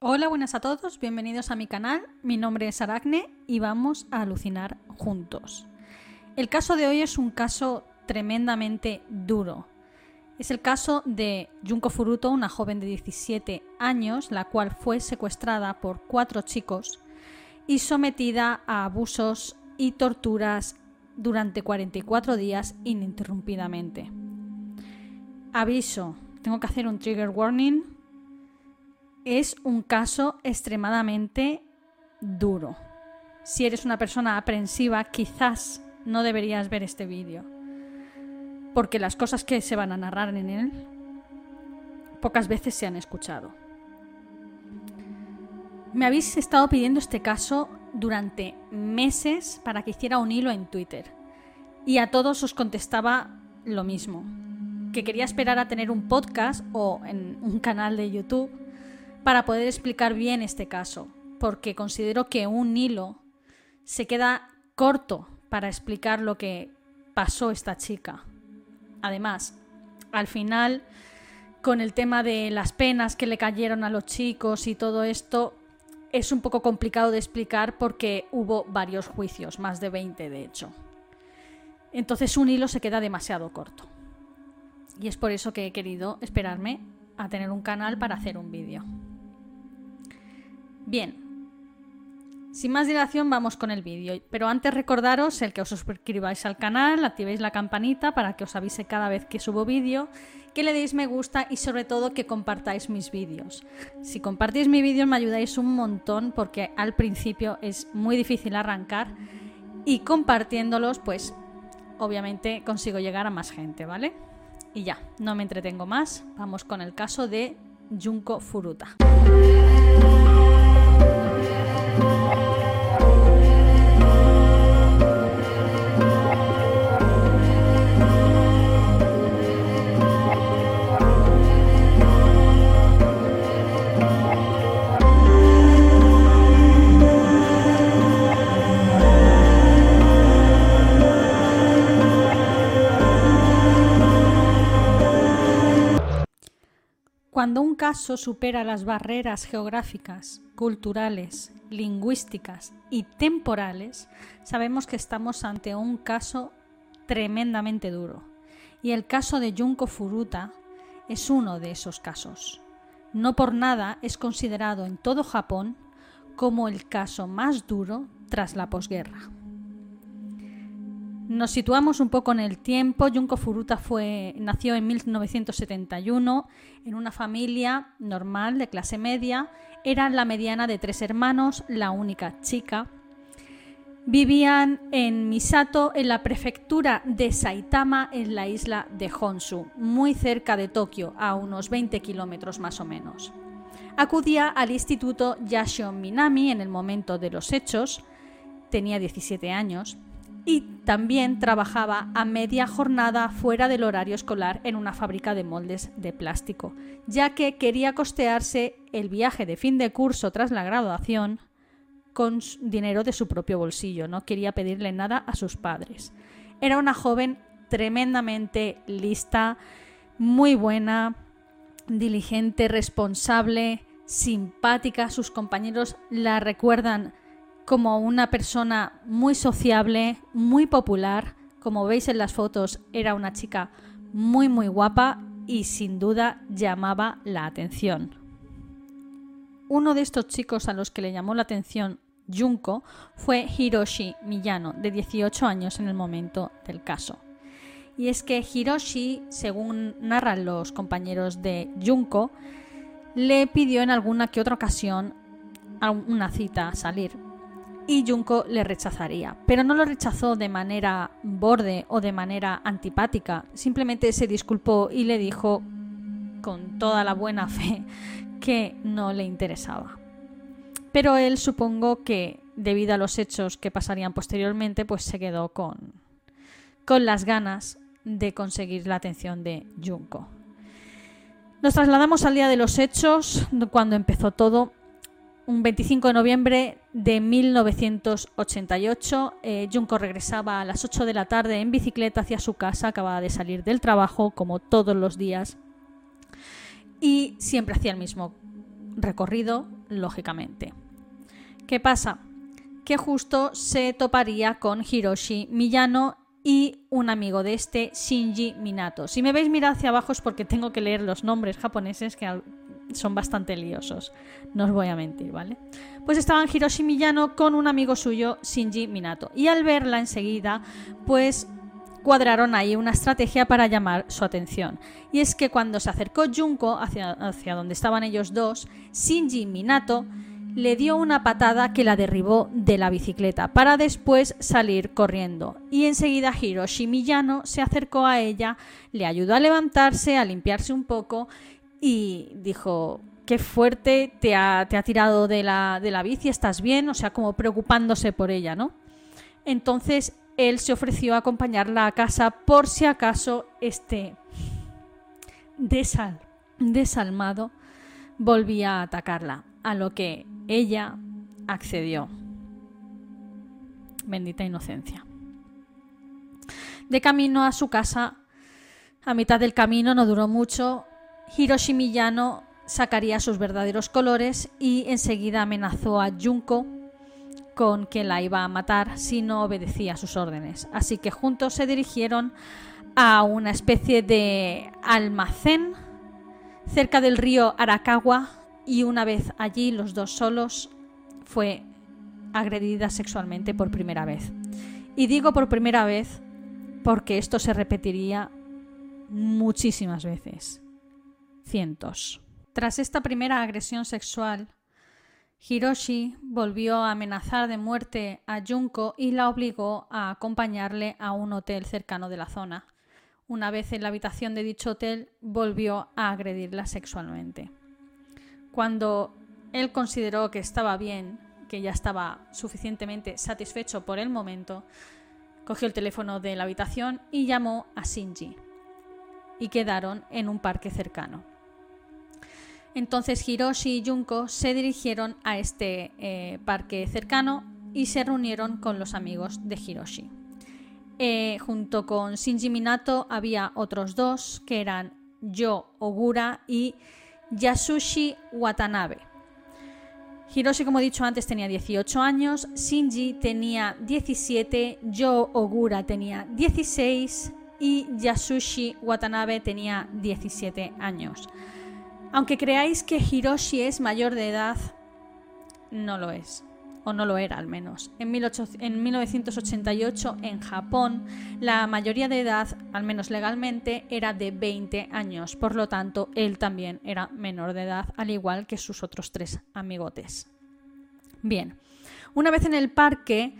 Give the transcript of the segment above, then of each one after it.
Hola, buenas a todos, bienvenidos a mi canal. Mi nombre es Aracne y vamos a alucinar juntos. El caso de hoy es un caso tremendamente duro. Es el caso de Junko Furuto, una joven de 17 años, la cual fue secuestrada por cuatro chicos y sometida a abusos y torturas durante 44 días ininterrumpidamente. Aviso, tengo que hacer un trigger warning. Es un caso extremadamente duro. Si eres una persona aprensiva, quizás no deberías ver este vídeo. Porque las cosas que se van a narrar en él pocas veces se han escuchado. Me habéis estado pidiendo este caso durante meses para que hiciera un hilo en Twitter. Y a todos os contestaba lo mismo. Que quería esperar a tener un podcast o en un canal de YouTube para poder explicar bien este caso. Porque considero que un hilo se queda corto para explicar lo que pasó esta chica. Además, al final, con el tema de las penas que le cayeron a los chicos y todo esto, es un poco complicado de explicar porque hubo varios juicios, más de 20 de hecho. Entonces un hilo se queda demasiado corto. Y es por eso que he querido esperarme a tener un canal para hacer un vídeo. Bien, sin más dilación vamos con el vídeo, pero antes recordaros el que os suscribáis al canal, activéis la campanita para que os avise cada vez que subo vídeo, que le deis me gusta y sobre todo que compartáis mis vídeos. Si compartís mi vídeo me ayudáis un montón porque al principio es muy difícil arrancar y compartiéndolos pues obviamente consigo llegar a más gente, ¿vale? Y ya, no me entretengo más, vamos con el caso de Junko Furuta. Cuando un caso supera las barreras geográficas, culturales, lingüísticas y temporales, sabemos que estamos ante un caso tremendamente duro. Y el caso de Junko Furuta es uno de esos casos. No por nada es considerado en todo Japón como el caso más duro tras la posguerra. Nos situamos un poco en el tiempo. Junko Furuta fue, nació en 1971 en una familia normal de clase media. Era la mediana de tres hermanos, la única chica. Vivían en Misato, en la prefectura de Saitama, en la isla de Honshu, muy cerca de Tokio, a unos 20 kilómetros más o menos. Acudía al instituto Yashion Minami en el momento de los hechos, tenía 17 años, y también trabajaba a media jornada fuera del horario escolar en una fábrica de moldes de plástico, ya que quería costearse el viaje de fin de curso tras la graduación con dinero de su propio bolsillo, no quería pedirle nada a sus padres. Era una joven tremendamente lista, muy buena, diligente, responsable, simpática, sus compañeros la recuerdan como una persona muy sociable, muy popular. Como veis en las fotos, era una chica muy muy guapa y sin duda llamaba la atención. Uno de estos chicos a los que le llamó la atención Junko fue Hiroshi Miyano, de 18 años en el momento del caso. Y es que Hiroshi, según narran los compañeros de Junko, le pidió en alguna que otra ocasión una cita a salir, y Junko le rechazaría. Pero no lo rechazó de manera borde o de manera antipática, simplemente se disculpó y le dijo con toda la buena fe que no le interesaba. Pero él supongo que debido a los hechos que pasarían posteriormente, pues se quedó con, con las ganas de conseguir la atención de Junko. Nos trasladamos al día de los hechos, cuando empezó todo, un 25 de noviembre de 1988, eh, Junko regresaba a las 8 de la tarde en bicicleta hacia su casa, acababa de salir del trabajo como todos los días y siempre hacía el mismo recorrido lógicamente. ¿Qué pasa? Que justo se toparía con Hiroshi Miyano y un amigo de este, Shinji Minato. Si me veis mirar hacia abajo es porque tengo que leer los nombres japoneses que son bastante liosos. No os voy a mentir, ¿vale? Pues estaban Hiroshi Miyano con un amigo suyo, Shinji Minato. Y al verla enseguida, pues cuadraron ahí una estrategia para llamar su atención. Y es que cuando se acercó Junko hacia, hacia donde estaban ellos dos, Shinji Minato le dio una patada que la derribó de la bicicleta para después salir corriendo. Y enseguida Hiroshi Miyano se acercó a ella, le ayudó a levantarse, a limpiarse un poco y dijo, qué fuerte te ha, te ha tirado de la, de la bici, ¿estás bien? O sea, como preocupándose por ella, ¿no? Entonces él se ofreció a acompañarla a casa por si acaso este desal, desalmado volvía a atacarla, a lo que ella accedió. Bendita inocencia. De camino a su casa, a mitad del camino, no duró mucho, Hiroshi Miyano sacaría sus verdaderos colores y enseguida amenazó a Junko con que la iba a matar si no obedecía sus órdenes. Así que juntos se dirigieron a una especie de almacén cerca del río Arakawa y una vez allí los dos solos fue agredida sexualmente por primera vez. Y digo por primera vez porque esto se repetiría muchísimas veces. Tras esta primera agresión sexual, Hiroshi volvió a amenazar de muerte a Junko y la obligó a acompañarle a un hotel cercano de la zona. Una vez en la habitación de dicho hotel, volvió a agredirla sexualmente. Cuando él consideró que estaba bien, que ya estaba suficientemente satisfecho por el momento, cogió el teléfono de la habitación y llamó a Shinji. Y quedaron en un parque cercano. Entonces Hiroshi y Junko se dirigieron a este eh, parque cercano y se reunieron con los amigos de Hiroshi. Eh, junto con Shinji Minato había otros dos que eran Yo Ogura y Yasushi Watanabe. Hiroshi, como he dicho antes, tenía 18 años, Shinji tenía 17, Yo Ogura tenía 16 y Yasushi Watanabe tenía 17 años. Aunque creáis que Hiroshi es mayor de edad, no lo es, o no lo era al menos. En, 1988 en Japón la mayoría de edad, al menos legalmente, era de 20 años, por lo tanto él también era menor de edad, al igual que sus otros tres amigotes. Bien, una vez en el parque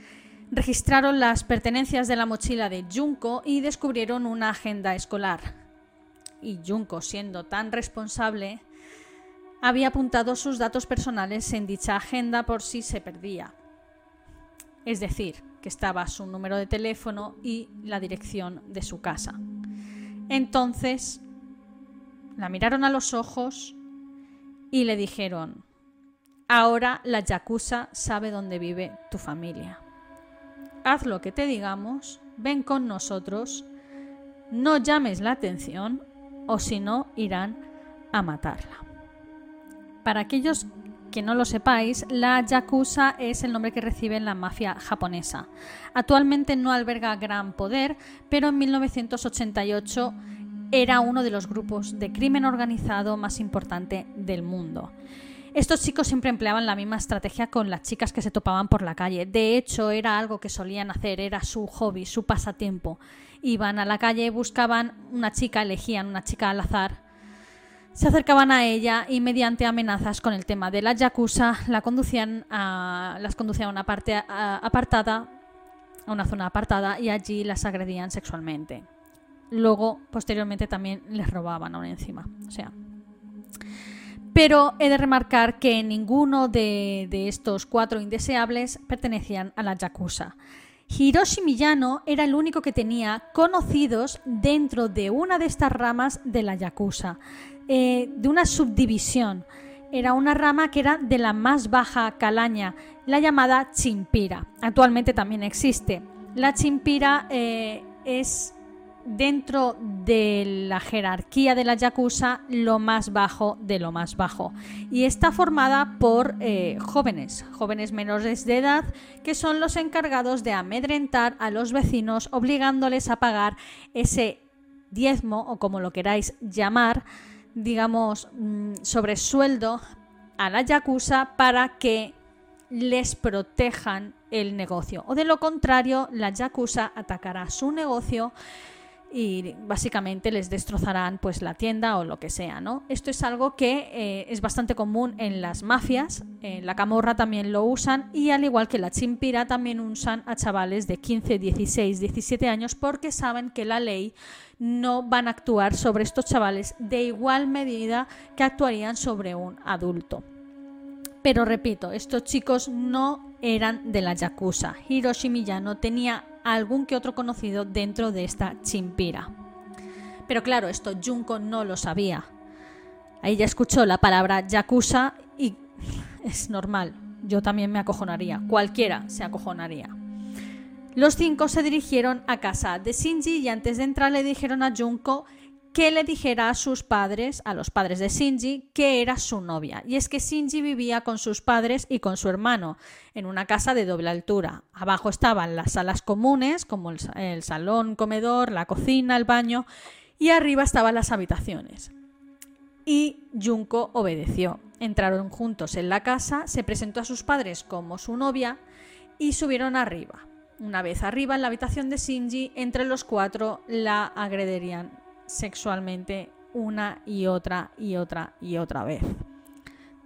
registraron las pertenencias de la mochila de Junko y descubrieron una agenda escolar y Junko, siendo tan responsable, había apuntado sus datos personales en dicha agenda por si se perdía. Es decir, que estaba su número de teléfono y la dirección de su casa. Entonces, la miraron a los ojos y le dijeron, ahora la Yakuza sabe dónde vive tu familia. Haz lo que te digamos, ven con nosotros, no llames la atención o si no irán a matarla. Para aquellos que no lo sepáis, la Yakuza es el nombre que recibe la mafia japonesa. Actualmente no alberga gran poder, pero en 1988 era uno de los grupos de crimen organizado más importante del mundo. Estos chicos siempre empleaban la misma estrategia con las chicas que se topaban por la calle. De hecho, era algo que solían hacer, era su hobby, su pasatiempo. Iban a la calle, buscaban una chica, elegían una chica al azar, se acercaban a ella y mediante amenazas con el tema de la yakuza la conducían las conducían a una parte apartada, a una zona apartada y allí las agredían sexualmente. Luego, posteriormente, también les robaban aún encima. O sea, pero he de remarcar que ninguno de, estos cuatro indeseables pertenecían a la Yakuza. Hiroshi Miyano era el único que tenía conocidos dentro de una de estas ramas de la Yakuza, eh, de una subdivisión. Era una rama que era de la más baja calaña, la llamada chimpira. Actualmente también existe. La chimpira eh, es dentro de la jerarquía de la Yakuza lo más bajo de lo más bajo. Y está formada por eh, jóvenes, jóvenes menores de edad, que son los encargados de amedrentar a los vecinos, obligándoles a pagar ese diezmo o como lo queráis llamar, digamos, mm, sobre sueldo a la Yakuza para que les protejan el negocio. O de lo contrario, la Yakuza atacará su negocio y básicamente les destrozarán pues la tienda o lo que sea, ¿no? Esto es algo que eh, es bastante común en las mafias, en la camorra también lo usan y al igual que la chimpira también usan a chavales de 15, 16, 17 años porque saben que la ley no van a actuar sobre estos chavales de igual medida que actuarían sobre un adulto. Pero repito, estos chicos no eran de la Yakuza. Hiroshi Miyano tenía algún que otro conocido dentro de esta chimpira. Pero claro, esto Junko no lo sabía. Ya escuchó la palabra Yakuza y es normal. Yo también me acojonaría. Cualquiera se acojonaría. Los cinco se dirigieron a casa de Shinji y antes de entrar le dijeron a Junko que le dijera a sus padres, a los padres de Shinji, que era su novia. Y es que Shinji vivía con sus padres y con su hermano en una casa de doble altura. Abajo estaban las salas comunes, como el, salón, comedor, la cocina, el baño, y arriba estaban las habitaciones. Y Junko obedeció. Entraron juntos en la casa, se presentó a sus padres como su novia y subieron arriba. Una vez arriba en la habitación de Shinji, entre los cuatro la agrederían sexualmente una y otra y otra y otra vez.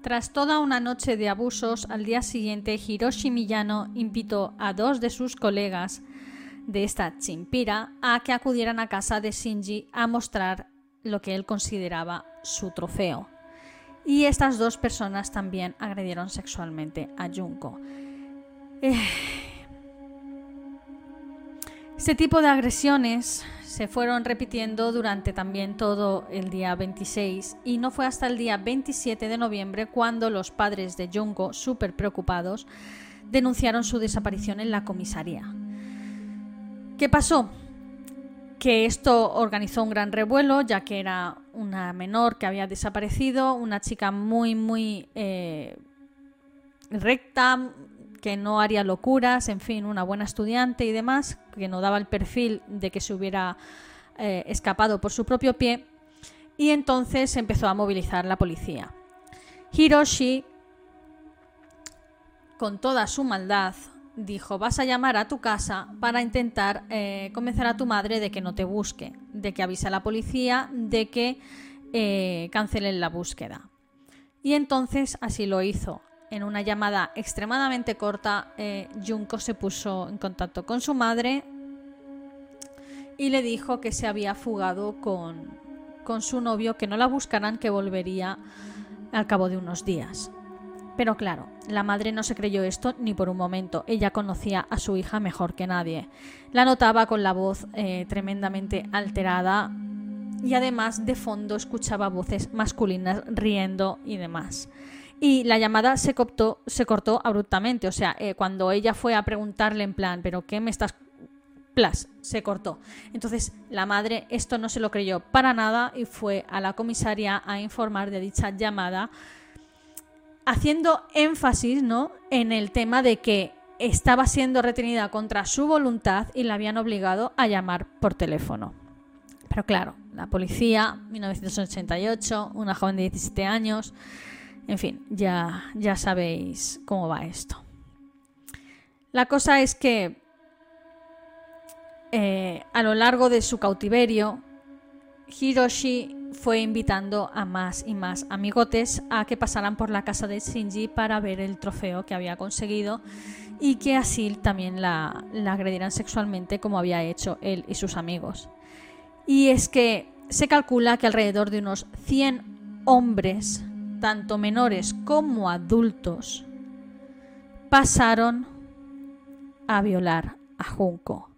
Tras toda una noche de abusos, al día siguiente Hiroshi Miyano invitó a dos de sus colegas de esta chimpira a que acudieran a casa de Shinji a mostrar lo que él consideraba su trofeo. Y estas dos personas también agredieron sexualmente a Junko. Eh, este tipo de agresiones se fueron repitiendo durante también todo el día 26 y no fue hasta el día 27 de noviembre cuando los padres de Junko, súper preocupados, denunciaron su desaparición en la comisaría. ¿Qué pasó? Que esto organizó un gran revuelo, ya que era una menor que había desaparecido, una chica muy, muy eh, recta, que no haría locuras, en fin, una buena estudiante y demás, que no daba el perfil de que se hubiera eh, escapado por su propio pie, y entonces empezó a movilizar la policía. Hiroshi, con toda su maldad, dijo, vas a llamar a tu casa para intentar eh, convencer a tu madre de que no te busque, de que avise a la policía, de que eh, cancelen la búsqueda. Y entonces así lo hizo en una llamada extremadamente corta, eh, Junko se puso en contacto con su madre y le dijo que se había fugado con, con su novio, que no la buscaran, que volvería al cabo de unos días. Pero claro, la madre no se creyó esto ni por un momento. Ella conocía a su hija mejor que nadie. La notaba con la voz eh, tremendamente alterada y además de fondo escuchaba voces masculinas riendo y demás y la llamada se, se cortó abruptamente. O sea, eh, cuando ella fue a preguntarle en plan, ¿pero qué me estás...? Plas, se cortó. Entonces la madre esto no se lo creyó para nada y fue a la comisaria a informar de dicha llamada, haciendo énfasis ¿no? en el tema de que estaba siendo retenida contra su voluntad y la habían obligado a llamar por teléfono. Pero claro, la policía, 1988, una joven de 17 años, en fin, ya, ya sabéis cómo va esto. La cosa es que eh, a lo largo de su cautiverio, Hiroshi fue invitando a más y más amigotes a que pasaran por la casa de Shinji para ver el trofeo que había conseguido y que así también la, la agredieran sexualmente como había hecho él y sus amigos. Y es que se calcula que alrededor de unos 100 hombres tanto menores como adultos, pasaron a violar a Junco.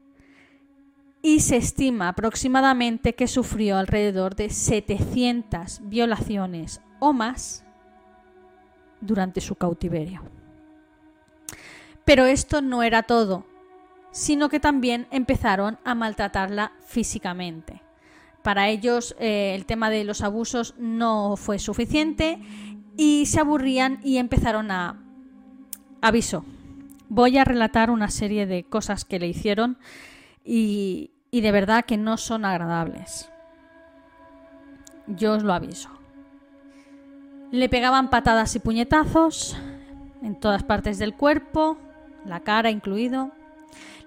Y se estima aproximadamente que sufrió alrededor de 700 violaciones o más durante su cautiverio. Pero esto no era todo. sino que también empezaron a maltratarla físicamente. Para ellos eh, el tema de los abusos no fue suficiente y se aburrían y empezaron a... Aviso, voy a relatar una serie de cosas que le hicieron y, y de verdad que no son agradables. Yo os lo aviso. Le pegaban patadas y puñetazos en todas partes del cuerpo, la cara incluido.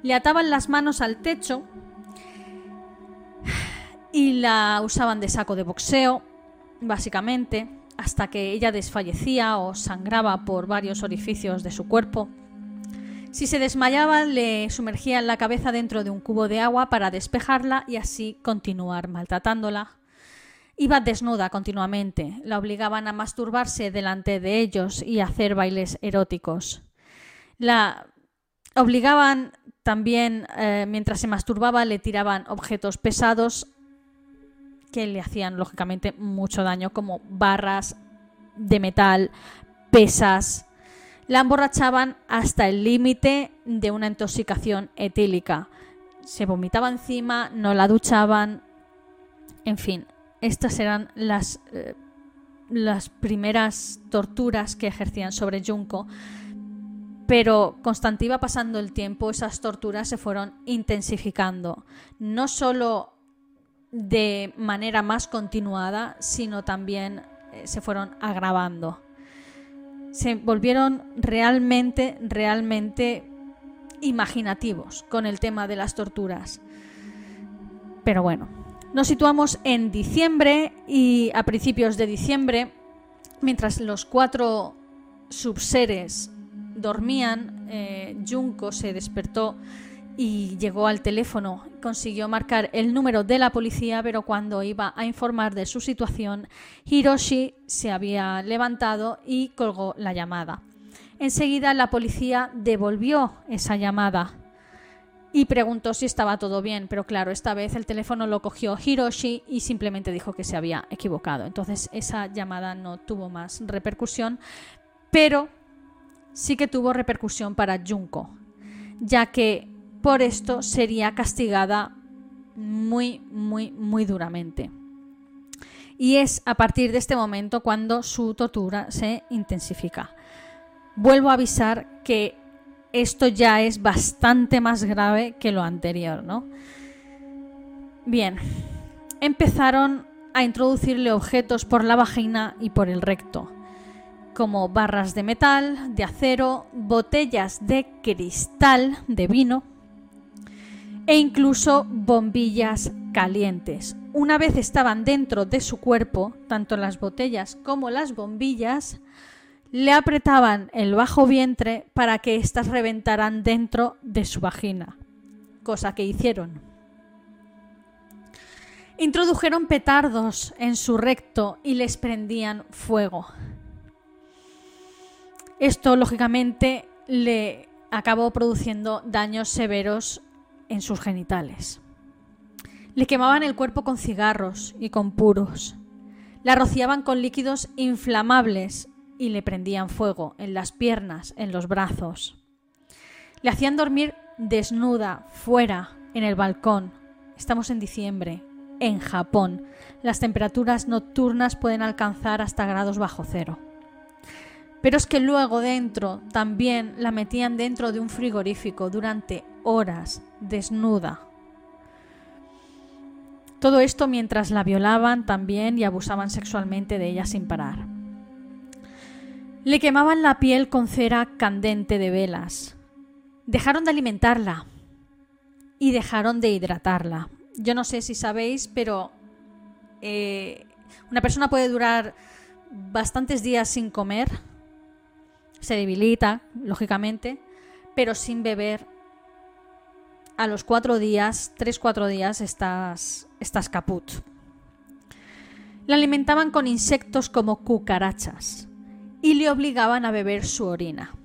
Le ataban las manos al techo y la usaban de saco de boxeo, básicamente, hasta que ella desfallecía o sangraba por varios orificios de su cuerpo. Si se desmayaba, le sumergían la cabeza dentro de un cubo de agua para despejarla y así continuar maltratándola. Iba desnuda continuamente, la obligaban a masturbarse delante de ellos y a hacer bailes eróticos. La obligaban también, eh, mientras se masturbaba, le tiraban objetos pesados que le hacían lógicamente mucho daño, como barras de metal, pesas. La emborrachaban hasta el límite de una intoxicación etílica. Se vomitaba encima, no la duchaban. En fin, estas eran las, eh, las primeras torturas que ejercían sobre Junko. Pero constante iba pasando el tiempo, esas torturas se fueron intensificando. No solo de manera más continuada, sino también eh, se fueron agravando. Se volvieron realmente, realmente imaginativos con el tema de las torturas. Pero bueno, nos situamos en diciembre y a principios de diciembre, mientras los cuatro subseres dormían, eh, Junko se despertó y llegó al teléfono, consiguió marcar el número de la policía, pero cuando iba a informar de su situación, Hiroshi se había levantado y colgó la llamada. Enseguida la policía devolvió esa llamada y preguntó si estaba todo bien, pero claro, esta vez el teléfono lo cogió Hiroshi y simplemente dijo que se había equivocado. Entonces esa llamada no tuvo más repercusión, pero sí que tuvo repercusión para Junko, ya que por esto sería castigada muy, muy, muy duramente. Y es a partir de este momento cuando su tortura se intensifica. Vuelvo a avisar que esto ya es bastante más grave que lo anterior, ¿no? Bien, empezaron a introducirle objetos por la vagina y por el recto, como barras de metal, de acero, botellas de cristal de vino, e incluso bombillas calientes. Una vez estaban dentro de su cuerpo, tanto las botellas como las bombillas, le apretaban el bajo vientre para que éstas reventaran dentro de su vagina, cosa que hicieron. Introdujeron petardos en su recto y les prendían fuego. Esto, lógicamente, le acabó produciendo daños severos en sus genitales. Le quemaban el cuerpo con cigarros y con puros. La rociaban con líquidos inflamables y le prendían fuego en las piernas, en los brazos. Le hacían dormir desnuda, fuera, en el balcón. Estamos en diciembre, en Japón. Las temperaturas nocturnas pueden alcanzar hasta grados bajo cero. Pero es que luego dentro también la metían dentro de un frigorífico durante horas, desnuda. Todo esto mientras la violaban también y abusaban sexualmente de ella sin parar. Le quemaban la piel con cera candente de velas. Dejaron de alimentarla y dejaron de hidratarla. Yo no sé si sabéis, pero eh, una persona puede durar bastantes días sin comer, se debilita, lógicamente, pero sin beber a los cuatro días, tres, cuatro días, estás, estás caput. La alimentaban con insectos como cucarachas y le obligaban a beber su orina.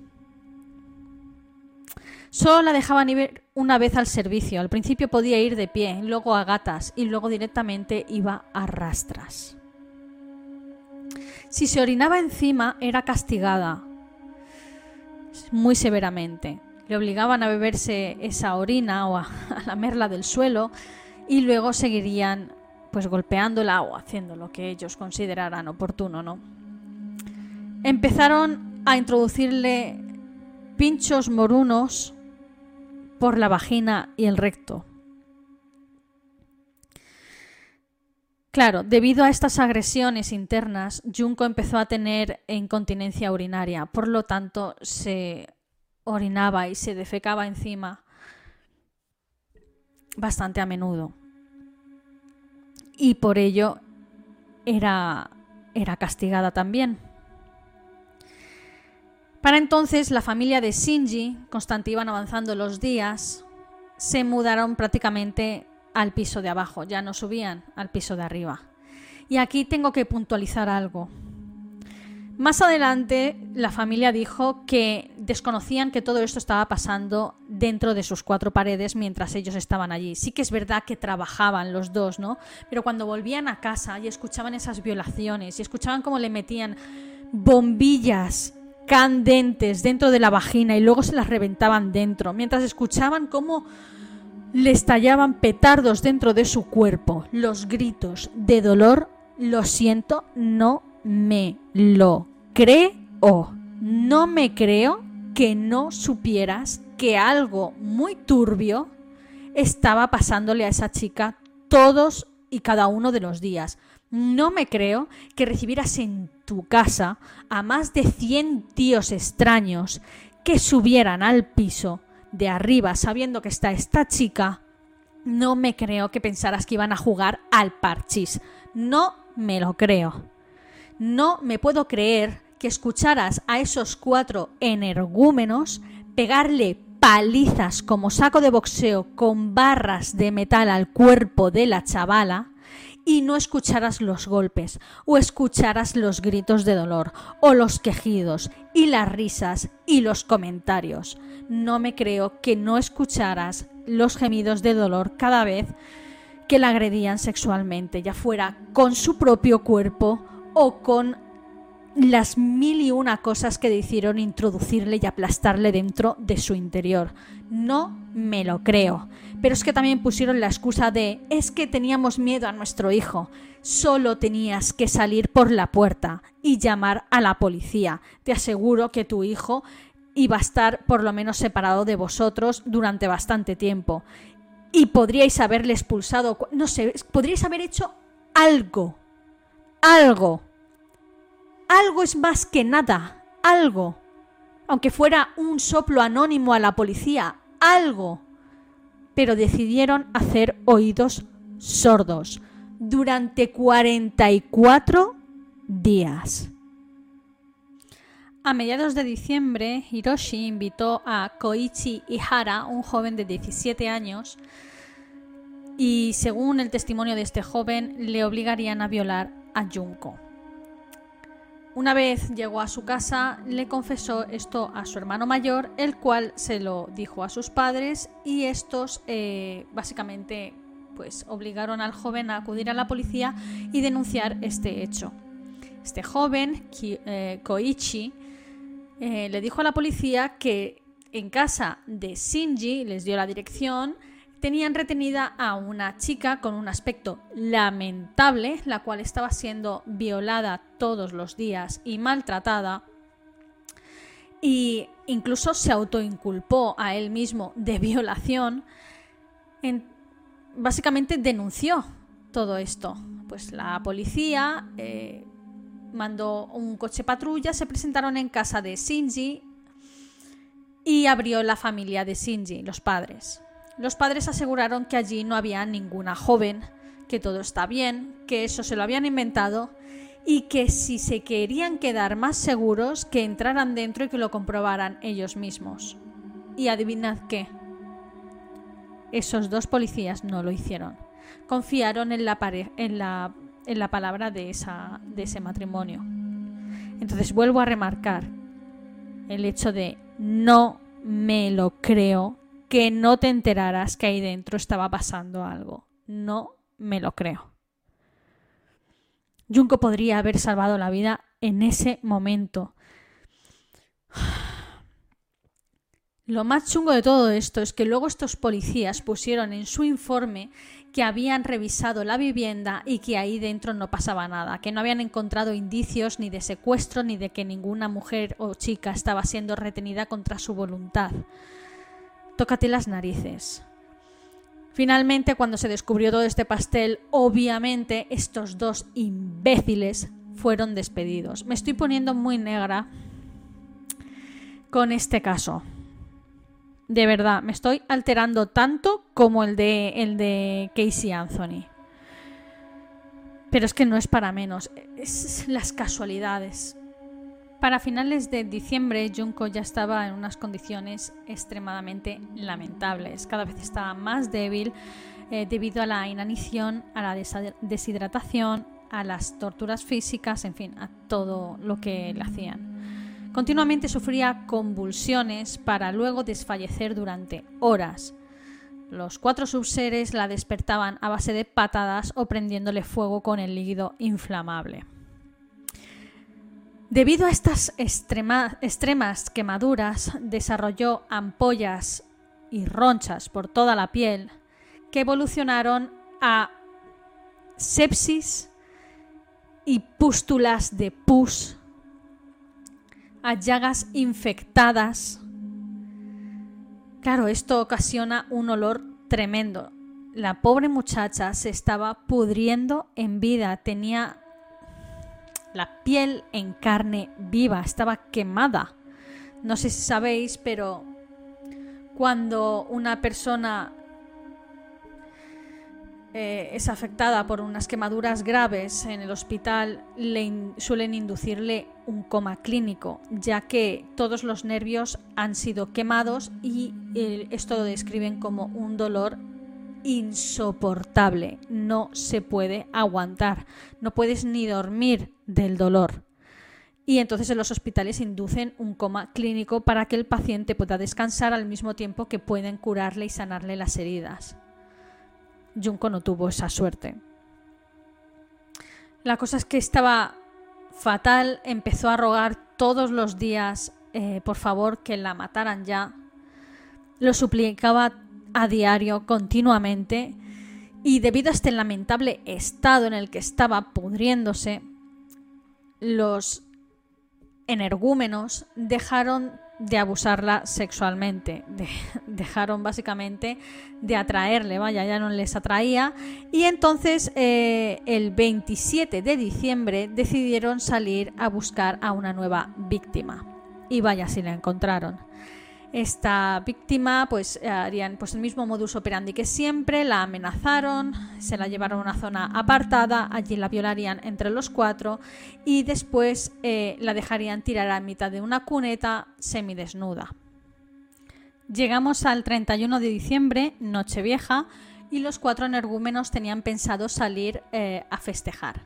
Solo la dejaban ir una vez al servicio. Al principio podía ir de pie, luego a gatas y luego directamente iba a rastras. Si se orinaba encima era castigada muy severamente le obligaban a beberse esa orina o a, a lamerla del suelo y luego seguirían pues golpeándola o haciendo lo que ellos consideraran oportuno, ¿no? Empezaron a introducirle pinchos morunos por la vagina y el recto. Claro, debido a estas agresiones internas, Junko empezó a tener incontinencia urinaria, por lo tanto se orinaba y se defecaba encima bastante a menudo. Y por ello era, era castigada también. Para entonces la familia de Shinji, constante iban avanzando los días, se mudaron prácticamente al piso de abajo, ya no subían al piso de arriba. Y aquí tengo que puntualizar algo. Más adelante, la familia dijo que desconocían que todo esto estaba pasando dentro de sus cuatro paredes mientras ellos estaban allí. Sí que es verdad que trabajaban los dos, ¿no? Pero cuando volvían a casa y escuchaban esas violaciones y escuchaban cómo le metían bombillas candentes dentro de la vagina y luego se las reventaban dentro, mientras escuchaban cómo le estallaban petardos dentro de su cuerpo, los gritos de dolor, lo siento, no me lo creo. No me creo que no supieras que algo muy turbio estaba pasándole a esa chica todos y cada uno de los días. No me creo que recibieras en tu casa a más de 100 tíos extraños que subieran al piso de arriba sabiendo que está esta chica. No me creo que pensaras que iban a jugar al parchís. No me lo creo. No me puedo creer que escucharas a esos cuatro energúmenos pegarle palizas como saco de boxeo con barras de metal al cuerpo de la chavala y no escucharas los golpes o escucharas los gritos de dolor o los quejidos y las risas y los comentarios. No me creo que no escucharas los gemidos de dolor cada vez que la agredían sexualmente, ya fuera con su propio cuerpo o con las mil y una cosas que decidieron introducirle y aplastarle dentro de su interior. No me lo creo. Pero es que también pusieron la excusa de es que teníamos miedo a nuestro hijo. Solo tenías que salir por la puerta y llamar a la policía. Te aseguro que tu hijo iba a estar por lo menos separado de vosotros durante bastante tiempo y podríais haberle expulsado, no sé, podríais haber hecho algo, algo. Algo es más que nada, algo. Aunque fuera un soplo anónimo a la policía, algo. Pero decidieron hacer oídos sordos durante 44 días. A mediados de diciembre, Hiroshi invitó a Koichi Ihara, un joven de 17 años, y según el testimonio de este joven, le obligarían a violar a Junko. Una vez llegó a su casa, le confesó esto a su hermano mayor, el cual se lo dijo a sus padres y estos eh, básicamente pues obligaron al joven a acudir a la policía y denunciar este hecho. Este joven, eh, Koichi, eh, le dijo a la policía que en casa de Shinji, les dio la dirección, tenían retenida a una chica con un aspecto lamentable, la cual estaba siendo violada todos los días y maltratada. Y incluso se autoinculpó a él mismo de violación. básicamente denunció todo esto. Pues la policía eh, mandó un coche patrulla, se presentaron en casa de Shinji y abrió la familia de Shinji, los padres. Los padres aseguraron que allí no había ninguna joven, que todo está bien, que eso se lo habían inventado y que si se querían quedar más seguros, que entraran dentro y que lo comprobaran ellos mismos. Y adivinad qué. Esos dos policías no lo hicieron. Confiaron en la, en la en la palabra de, ese matrimonio. Entonces vuelvo a remarcar el hecho de no me lo creo que no te enteraras que ahí dentro estaba pasando algo. No me lo creo. Junko podría haber salvado la vida en ese momento. Lo más chungo de todo esto es que luego estos policías pusieron en su informe que habían revisado la vivienda y que ahí dentro no pasaba nada, que no habían encontrado indicios ni de secuestro ni de que ninguna mujer o chica estaba siendo retenida contra su voluntad. Tócate las narices. Finalmente, cuando se descubrió todo este pastel, obviamente estos dos imbéciles fueron despedidos. Me estoy poniendo muy negra con este caso de verdad, me estoy alterando tanto como el de, el de Casey Anthony. Pero es que no es para menos, es las casualidades. Para finales de diciembre, Junko ya estaba en unas condiciones extremadamente lamentables. Cada vez estaba más débil eh, debido a la inanición, a la deshidratación, a las torturas físicas, en fin, a todo lo que le hacían. Continuamente sufría convulsiones para luego desfallecer durante horas. Los cuatro subseres la despertaban a base de patadas o prendiéndole fuego con el líquido inflamable. Debido a estas extremas quemaduras, desarrolló ampollas y ronchas por toda la piel que evolucionaron a sepsis y pústulas de pus a llagas infectadas. Claro, esto ocasiona un olor tremendo. La pobre muchacha se estaba pudriendo en vida, tenía la piel en carne viva, estaba quemada. No sé si sabéis, pero cuando una persona eh, es afectada por unas quemaduras graves en el hospital, le suelen inducirle un coma clínico, ya que todos los nervios han sido quemados y eh, esto lo describen como un dolor insoportable. No se puede aguantar, no puedes ni dormir del dolor. Y entonces en los hospitales inducen un coma clínico para que el paciente pueda descansar al mismo tiempo que pueden curarle y sanarle las heridas. Junko no tuvo esa suerte. La cosa es que estaba fatal, empezó a rogar todos los días eh, por favor que la mataran ya. Lo suplicaba a diario, continuamente, y debido a este lamentable estado en el que estaba pudriéndose, los energúmenos dejaron de abusarla sexualmente. dejaron básicamente de atraerle, vaya, ya no les atraía. Y entonces eh, el 27 de diciembre decidieron salir a buscar a una nueva víctima. Y vaya si la encontraron. Esta víctima pues harían pues el mismo modus operandi que siempre, la amenazaron, se la llevaron a una zona apartada, allí la violarían entre los cuatro y después eh, la dejarían tirar a mitad de una cuneta semidesnuda. Llegamos al 31 de diciembre, Nochevieja, y los cuatro energúmenos tenían pensado salir eh, a festejar.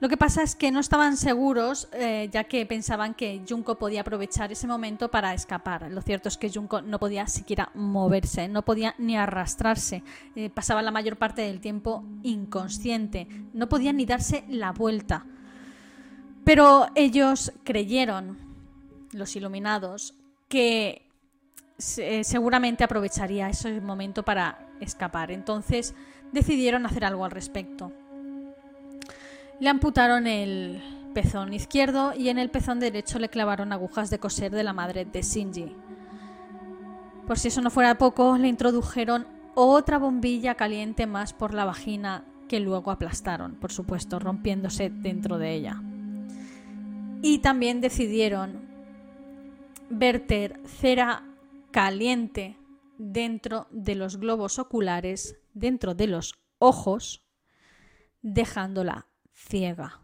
Lo que pasa es que no estaban seguros, eh, ya que pensaban que Junko podía aprovechar ese momento para escapar. Lo cierto es que Junko no podía siquiera moverse, no podía ni arrastrarse. Eh, pasaba la mayor parte del tiempo inconsciente, no podía ni darse la vuelta. Pero ellos creyeron, los iluminados, que seguramente aprovecharía ese momento para escapar. Entonces decidieron hacer algo al respecto. Le amputaron el pezón izquierdo y en el pezón derecho le clavaron agujas de coser de la madre de Shinji. Por si eso no fuera poco, le introdujeron otra bombilla caliente más por la vagina que luego aplastaron, por supuesto, rompiéndose dentro de ella. Y también decidieron verter cera caliente dentro de los globos oculares, dentro de los ojos, dejándola ciega.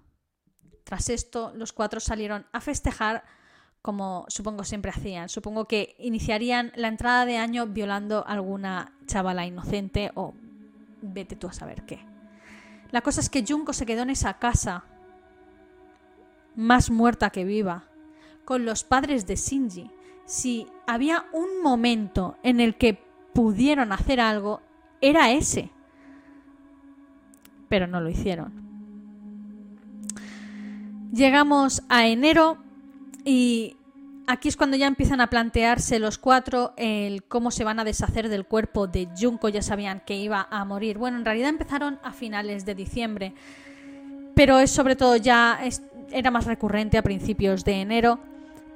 Tras esto, los cuatro salieron a festejar como supongo siempre hacían. Supongo que iniciarían la entrada de año violando a alguna chavala inocente o vete tú a saber qué. La cosa es que Junko se quedó en esa casa, más muerta que viva, con los padres de Shinji. Si había un momento en el que pudieron hacer algo, era ese. Pero no lo hicieron. Llegamos a enero y aquí es cuando ya empiezan a plantearse los cuatro el cómo se van a deshacer del cuerpo de Junko. Ya sabían que iba a morir. Bueno, en realidad empezaron a finales de diciembre, pero es sobre todo ya era más recurrente a principios de enero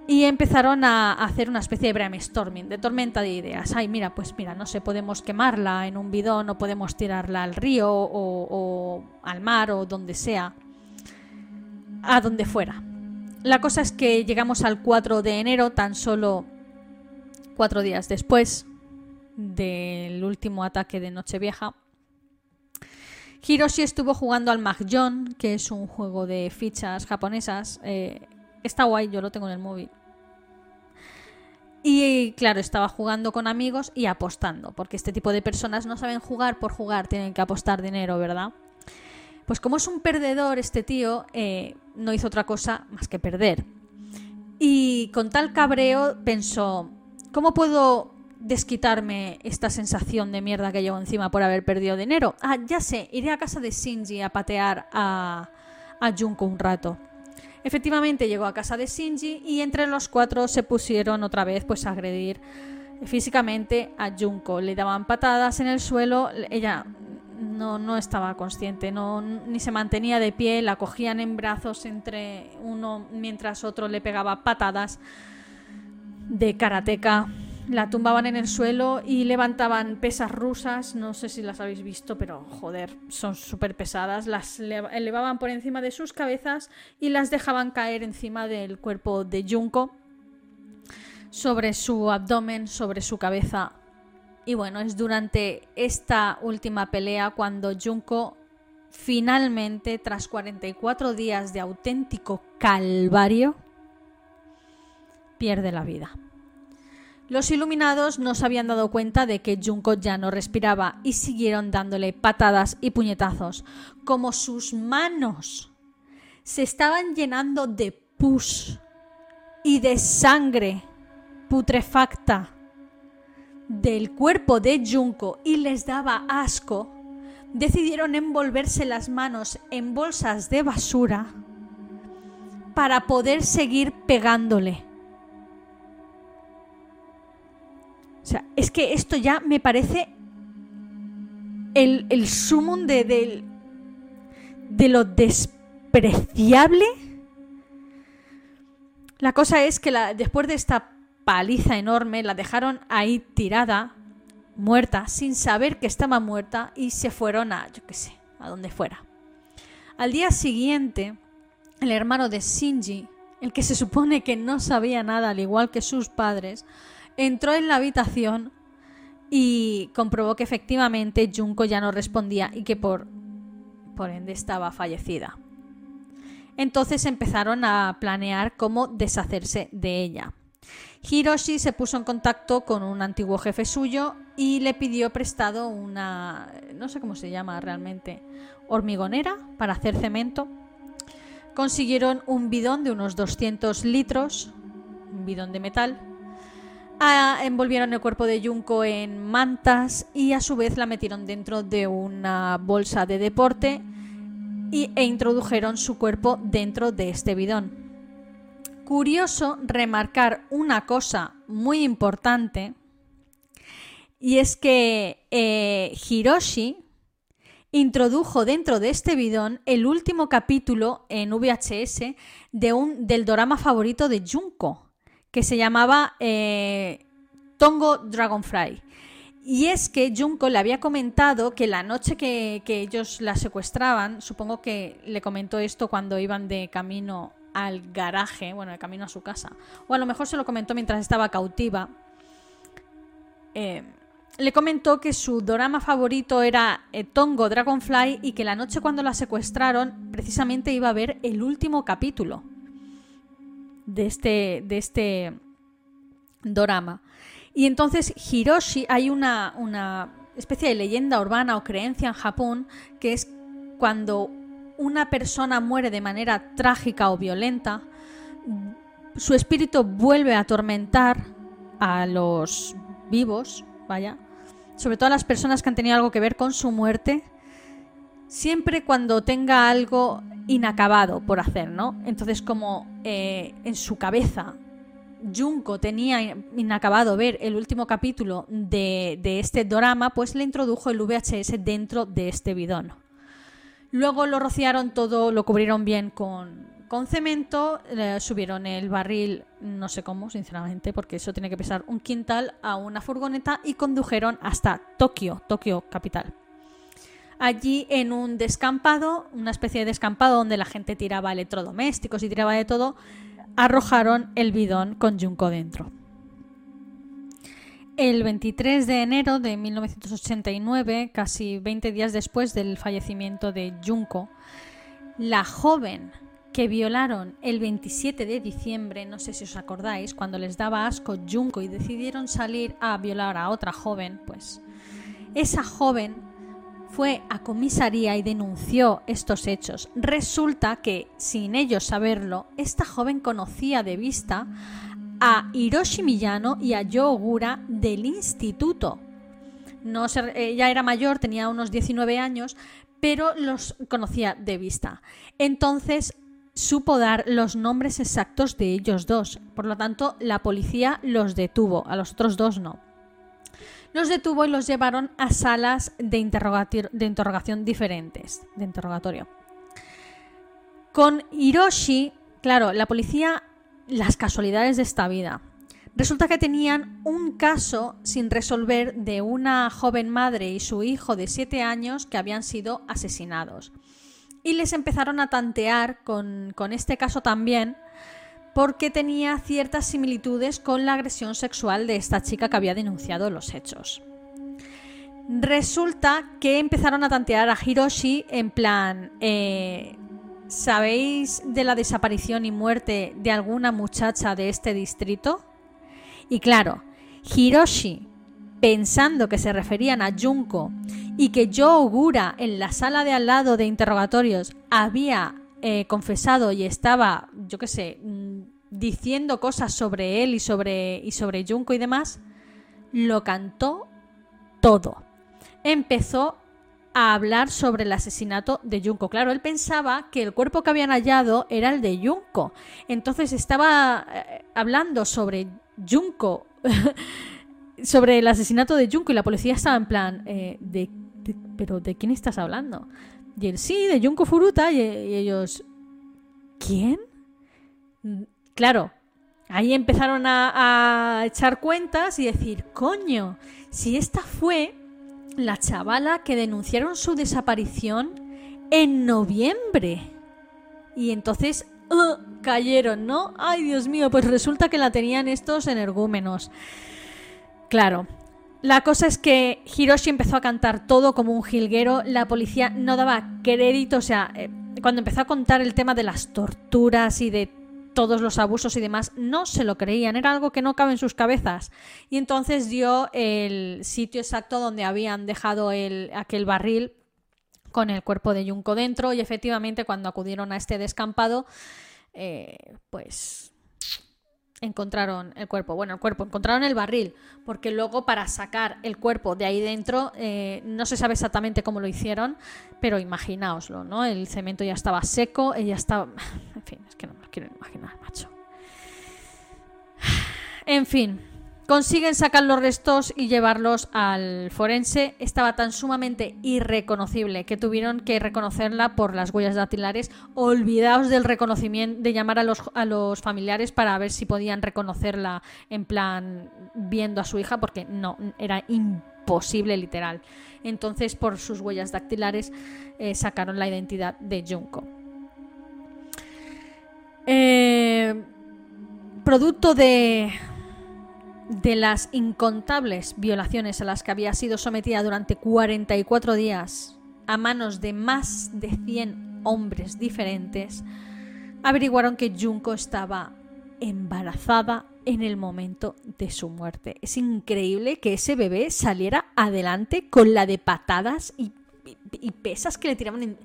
y empezaron a hacer una especie de brainstorming, de tormenta de ideas. Ay, mira, pues mira, no sé, podemos quemarla en un bidón o podemos tirarla al río o, al mar o donde sea, a donde fuera. La cosa es que llegamos al 4 de enero, tan solo cuatro días después del último ataque de Nochevieja. Hiroshi estuvo jugando al Mahjong, que es un juego de fichas japonesas. Eh, está guay, yo lo tengo en el móvil. Y claro, estaba jugando con amigos y apostando, porque este tipo de personas no saben jugar por jugar, tienen que apostar dinero, ¿verdad? Pues como es un perdedor este tío, eh, no hizo otra cosa más que perder. Y con tal cabreo pensó, ¿cómo puedo desquitarme esta sensación de mierda que llevo encima por haber perdido dinero? Ah, ya sé, iré a casa de Shinji a patear a, a Junko un rato. Efectivamente llegó a casa de Shinji y entre los cuatro se pusieron otra vez pues a agredir físicamente a Junko. Le daban patadas en el suelo, ella no, no estaba consciente, no, ni se mantenía de pie, la cogían en brazos entre uno mientras otro le pegaba patadas de karateca la tumbaban en el suelo y levantaban pesas rusas, no sé si las habéis visto, pero joder, son súper pesadas, las elevaban por encima de sus cabezas y las dejaban caer encima del cuerpo de Junko, sobre su abdomen, sobre su cabeza. Y bueno, es durante esta última pelea cuando Junko finalmente, tras 44 días de auténtico calvario, pierde la vida. Los iluminados no se habían dado cuenta de que Junko ya no respiraba y siguieron dándole patadas y puñetazos, como sus manos se estaban llenando de pus y de sangre putrefacta del cuerpo de Junko y les daba asco, decidieron envolverse las manos en bolsas de basura para poder seguir pegándole. O sea, es que esto ya me parece el, el sumum de, de lo despreciable. La cosa es que después de esta paliza enorme, la dejaron ahí tirada, muerta, sin saber que estaba muerta, y se fueron a, yo qué sé, a donde fuera. Al día siguiente, el hermano de Shinji, el que se supone que no sabía nada, al igual que sus padres, entró en la habitación y comprobó que efectivamente Junko ya no respondía y que por, por ende estaba fallecida. Entonces empezaron a planear cómo deshacerse de ella. Hiroshi se puso en contacto con un antiguo jefe suyo y le pidió prestado una, no sé cómo se llama realmente, hormigonera para hacer cemento. Consiguieron un bidón de unos 200 litros, un bidón de metal, Ah, envolvieron el cuerpo de Junko en mantas y a su vez la metieron dentro de una bolsa de deporte y, e introdujeron su cuerpo dentro de este bidón. Curioso remarcar una cosa muy importante y es que eh, Hiroshi introdujo dentro de este bidón el último capítulo en VHS de un, del drama favorito de Junko que se llamaba eh, Tongo Dragonfly. Y es que Junko le había comentado que la noche que, ellos la secuestraban, supongo que le comentó esto cuando iban de camino al garaje, bueno, de camino a su casa, o a lo mejor se lo comentó mientras estaba cautiva. Eh, le comentó que su drama favorito era eh, Tongo Dragonfly y que la noche cuando la secuestraron precisamente iba a ver el último capítulo de este, de este dorama. Y entonces Hiroshi, hay una, una especie de leyenda urbana o creencia en Japón que es cuando una persona muere de manera trágica o violenta, su espíritu vuelve a atormentar a los vivos, vaya, sobre todo a las personas que han tenido algo que ver con su muerte, siempre cuando tenga algo inacabado por hacer, ¿no? Entonces como eh, en su cabeza Junko tenía inacabado ver el último capítulo de, de este drama, pues le introdujo el VHS dentro de este bidón. Luego lo rociaron todo, lo cubrieron bien con, con cemento, subieron el barril, no sé cómo, sinceramente, porque eso tiene que pesar un quintal, a una furgoneta y condujeron hasta Tokio, Tokio capital. Allí en un descampado, una especie de descampado donde la gente tiraba electrodomésticos y tiraba de todo, arrojaron el bidón con Junko dentro. El 23 de enero de 1989, casi 20 días después del fallecimiento de Junko, la joven que violaron el 27 de diciembre, no sé si os acordáis, cuando les daba asco Junko y decidieron salir a violar a otra joven, pues esa joven fue a comisaría y denunció estos hechos. Resulta que, sin ellos saberlo, esta joven conocía de vista a Hiroshi Miyano y a Yo Ogura del instituto. No ella era mayor, tenía unos 19 años, pero los conocía de vista. Entonces supo dar los nombres exactos de ellos dos. Por lo tanto, la policía los detuvo, a los otros dos no. Los detuvo y los llevaron a salas de, de interrogación diferentes, de interrogatorio. Con Hiroshi, claro, la policía las casualidades de esta vida. Resulta que tenían un caso sin resolver de una joven madre y su hijo de 7 años que habían sido asesinados. Y les empezaron a tantear con, con este caso también porque tenía ciertas similitudes con la agresión sexual de esta chica que había denunciado los hechos. Resulta que empezaron a tantear a Hiroshi en plan, eh, ¿Sabéis de la desaparición y muerte de alguna muchacha de este distrito? Y claro, Hiroshi, pensando que se referían a Junko y que Yo Ogura en la sala de al lado de interrogatorios había eh, confesado y estaba, yo qué sé, mm, diciendo cosas sobre él y sobre, y sobre Junko y demás, lo cantó todo. Empezó a hablar sobre el asesinato de Junko. Claro, él pensaba que el cuerpo que habían hallado era el de Junko. Entonces estaba eh, hablando sobre Junko, sobre el asesinato de Junko y la policía estaba en plan, eh, de, ¿pero de quién estás hablando? Y él, sí, de Junko Furuta. Y, ellos, ¿quién? Claro, ahí empezaron a, a echar cuentas y decir, coño, si esta fue la chavala que denunciaron su desaparición en noviembre. Y entonces cayeron, ¿no? Ay, Dios mío, pues resulta que la tenían estos energúmenos. Claro. La cosa es que Hiroshi empezó a cantar todo como un jilguero, la policía no daba crédito, o sea, eh, cuando empezó a contar el tema de las torturas y de todos los abusos y demás, no se lo creían, era algo que no cabe en sus cabezas. Y entonces dio el sitio exacto donde habían dejado el, aquel barril con el cuerpo de Junko dentro y efectivamente cuando acudieron a este descampado, eh, pues encontraron el cuerpo. Bueno, el cuerpo, encontraron el barril, porque luego para sacar el cuerpo de ahí dentro, eh, no se sabe exactamente cómo lo hicieron, pero imaginaoslo, ¿no? El cemento ya estaba seco, ella estaba... En fin, es que no imaginar, macho. En fin, Consiguen sacar los restos y llevarlos al forense. Estaba tan sumamente irreconocible que tuvieron que reconocerla por las huellas dactilares. Olvidaos del reconocimiento, de llamar a los, a los familiares para ver si podían reconocerla en plan viendo a su hija, porque no, era imposible literal. Entonces, por sus huellas dactilares, eh, sacaron la identidad de Junko. Eh, producto de de las incontables violaciones a las que había sido sometida durante 44 días a manos de más de 100 hombres diferentes, averiguaron que Junko estaba embarazada en el momento de su muerte. Es increíble que ese bebé saliera adelante con la de patadas y, pesas que le tiraban.